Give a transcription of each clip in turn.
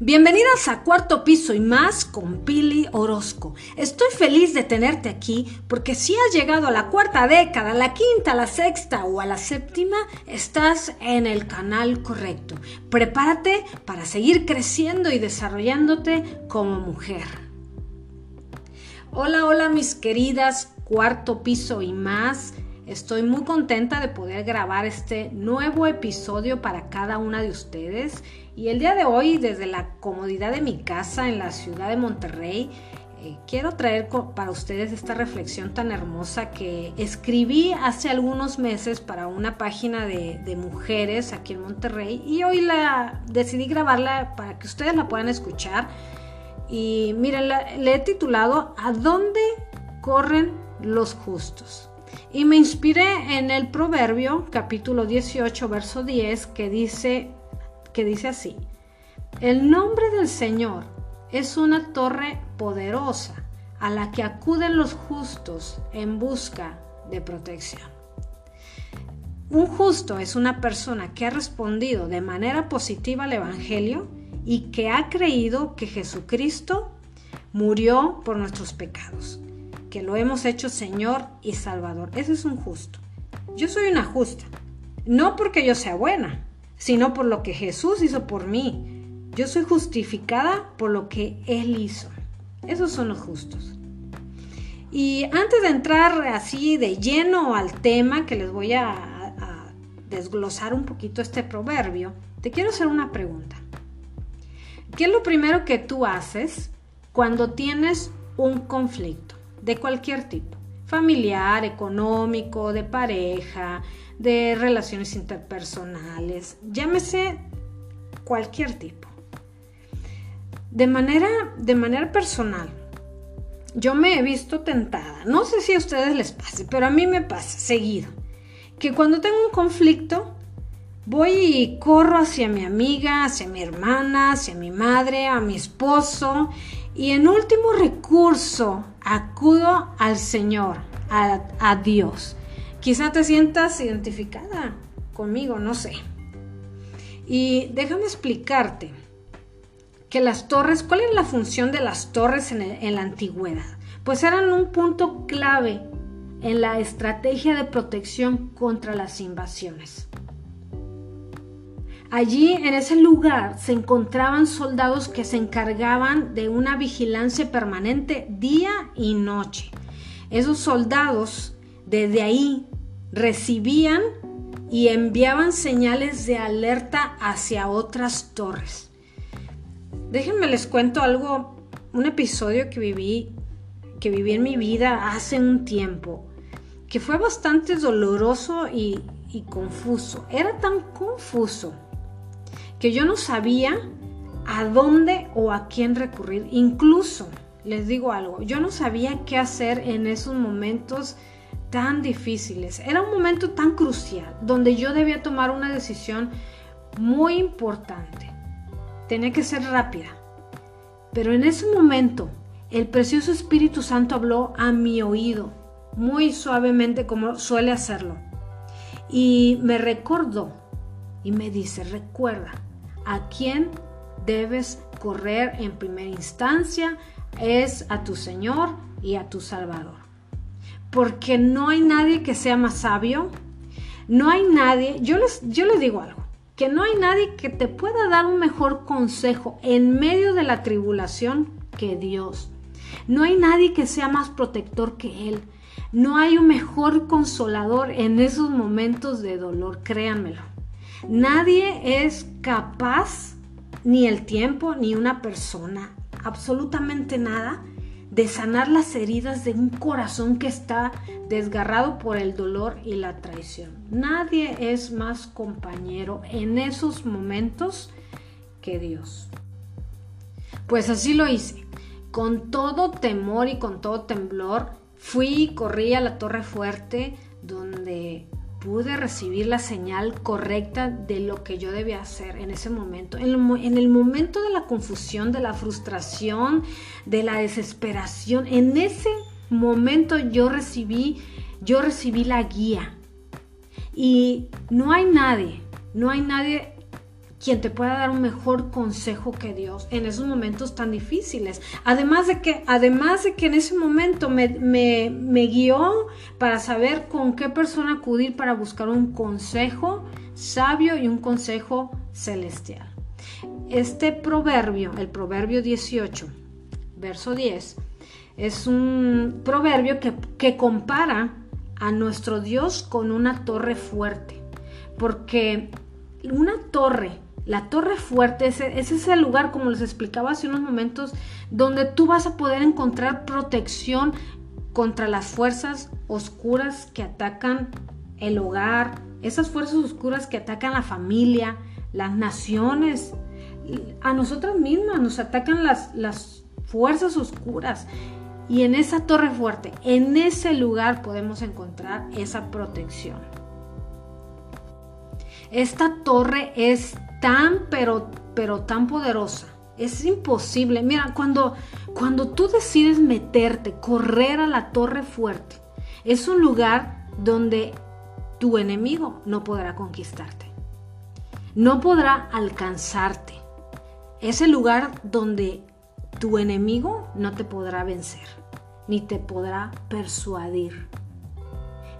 Bienvenidas a Cuarto Piso y más con Pili Orozco. Estoy feliz de tenerte aquí porque si has llegado a la cuarta década, la quinta, la sexta o a la séptima, estás en el canal correcto. Prepárate para seguir creciendo y desarrollándote como mujer. Hola, hola mis queridas Cuarto Piso y más. Estoy muy contenta de poder grabar este nuevo episodio para cada una de ustedes. Y el día de hoy desde la comodidad de mi casa en la ciudad de Monterrey eh, quiero traer para ustedes esta reflexión tan hermosa que escribí hace algunos meses para una página de, mujeres aquí en Monterrey. Y hoy la decidí grabarla para que ustedes la puedan escuchar. Y miren, le he titulado ¿A dónde corren los justos? Y me inspiré en el Proverbio capítulo 18, verso 10, que dice, que dice así, el nombre del Señor es una torre poderosa a la que acuden los justos en busca de protección. Un justo es una persona que ha respondido de manera positiva al Evangelio y que ha creído que Jesucristo murió por nuestros pecados que lo hemos hecho Señor y Salvador. Ese es un justo. Yo soy una justa. No porque yo sea buena, sino por lo que Jesús hizo por mí. Yo soy justificada por lo que Él hizo. Esos son los justos. Y antes de entrar así de lleno al tema que les voy a, a desglosar un poquito este proverbio, te quiero hacer una pregunta. ¿Qué es lo primero que tú haces cuando tienes un conflicto? De cualquier tipo, familiar, económico, de pareja, de relaciones interpersonales, llámese cualquier tipo. De manera, de manera personal, yo me he visto tentada, no sé si a ustedes les pase, pero a mí me pasa seguido, que cuando tengo un conflicto, voy y corro hacia mi amiga, hacia mi hermana, hacia mi madre, a mi esposo, y en último recurso, acudo al Señor, a, Dios. Quizá te sientas identificada conmigo, no sé. Y déjame explicarte que las torres, ¿cuál es la función de las torres en, en la antigüedad? Pues eran un punto clave en la estrategia de protección contra las invasiones. Allí, en ese lugar, se encontraban soldados que se encargaban de una vigilancia permanente día y noche. Esos soldados, desde ahí, recibían y enviaban señales de alerta hacia otras torres. Déjenme les cuento algo, un episodio que viví, que viví en mi vida hace un tiempo, que fue bastante doloroso y, y confuso. Era tan confuso que yo no sabía a dónde o a quién recurrir. Incluso, les digo algo, yo no sabía qué hacer en esos momentos tan difíciles. Era un momento tan crucial donde yo debía tomar una decisión muy importante. Tenía que ser rápida. Pero en ese momento, el precioso Espíritu Santo habló a mi oído, muy suavemente como suele hacerlo. Y me recordó y me dice, recuerda, a quién debes correr en primera instancia es a tu Señor y a tu Salvador. Porque no hay nadie que sea más sabio, no hay nadie, yo les, yo les digo algo, que no hay nadie que te pueda dar un mejor consejo en medio de la tribulación que Dios. No hay nadie que sea más protector que Él. No hay un mejor consolador en esos momentos de dolor, créanmelo. Nadie es capaz, ni el tiempo, ni una persona, absolutamente nada, de sanar las heridas de un corazón que está desgarrado por el dolor y la traición. Nadie es más compañero en esos momentos que Dios. Pues así lo hice. Con todo temor y con todo temblor, fui y corrí a la torre fuerte donde pude recibir la señal correcta de lo que yo debía hacer en ese momento. En el, momento de la confusión, de la frustración, de la desesperación, en ese momento yo recibí, yo recibí la guía. Y no hay nadie, no hay nadie quien te pueda dar un mejor consejo que Dios en esos momentos tan difíciles. Además de que, además de que en ese momento me, guió para saber con qué persona acudir para buscar un consejo sabio y un consejo celestial. Este proverbio, el proverbio 18, verso 10, es un proverbio que, que compara a nuestro Dios con una torre fuerte. Porque una torre la torre fuerte es, ese lugar, como les explicaba hace unos momentos, donde tú vas a poder encontrar protección contra las fuerzas oscuras que atacan el hogar, esas fuerzas oscuras que atacan la familia, las naciones, a nosotras mismas nos atacan las, las fuerzas oscuras. Y en esa torre fuerte, en ese lugar podemos encontrar esa protección. Esta torre es tan, pero, pero tan poderosa. Es imposible. Mira, cuando, cuando tú decides meterte, correr a la torre fuerte, es un lugar donde tu enemigo no podrá conquistarte. No podrá alcanzarte. Es el lugar donde tu enemigo no te podrá vencer, ni te podrá persuadir.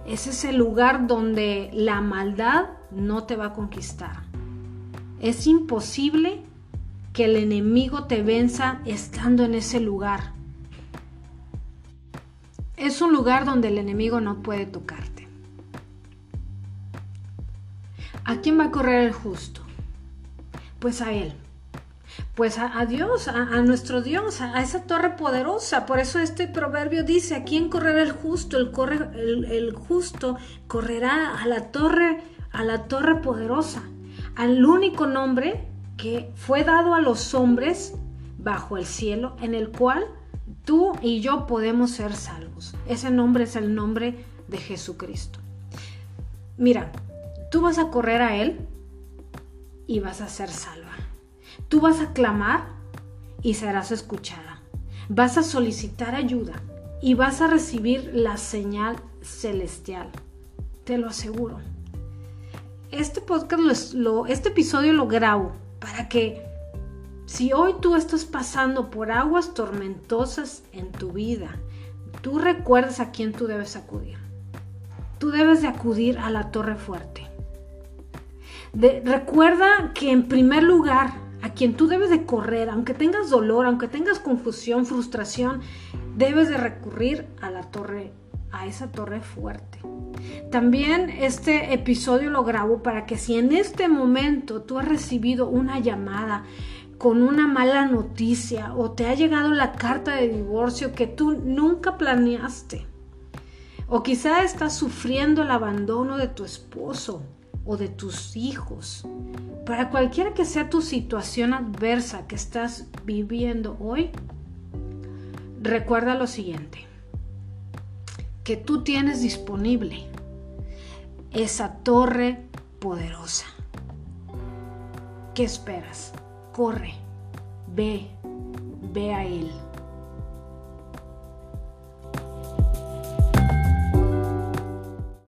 Ese es el lugar donde la maldad no te va a conquistar. Es imposible que el enemigo te venza estando en ese lugar. Es un lugar donde el enemigo no puede tocarte. ¿A quién va a correr el justo? Pues a él. Pues a, Dios, a, nuestro Dios, a, esa torre poderosa. Por eso este proverbio dice, ¿a quién correrá el justo? El, el justo correrá a la torre, a la torre poderosa al único nombre que fue dado a los hombres bajo el cielo, en el cual tú y yo podemos ser salvos. Ese nombre es el nombre de Jesucristo. Mira, tú vas a correr a Él y vas a ser salva. Tú vas a clamar y serás escuchada. Vas a solicitar ayuda y vas a recibir la señal celestial. Te lo aseguro este podcast, lo, este episodio lo grabo para que si hoy tú estás pasando por aguas tormentosas en tu vida, tú recuerdes a quién tú debes acudir. Tú debes de acudir a la torre fuerte. recuerda que en primer lugar, a quien tú debes de correr, aunque tengas dolor, aunque tengas confusión, frustración, debes de recurrir a la torre, a esa torre fuerte. También este episodio lo grabo para que si en este momento tú has recibido una llamada con una mala noticia o te ha llegado la carta de divorcio que tú nunca planeaste, o quizá estás sufriendo el abandono de tu esposo o de tus hijos, para cualquiera que sea tu situación adversa que estás viviendo hoy, recuerda lo siguiente que tú tienes disponible esa torre poderosa. ¿Qué esperas? Corre, ve, ve a Él.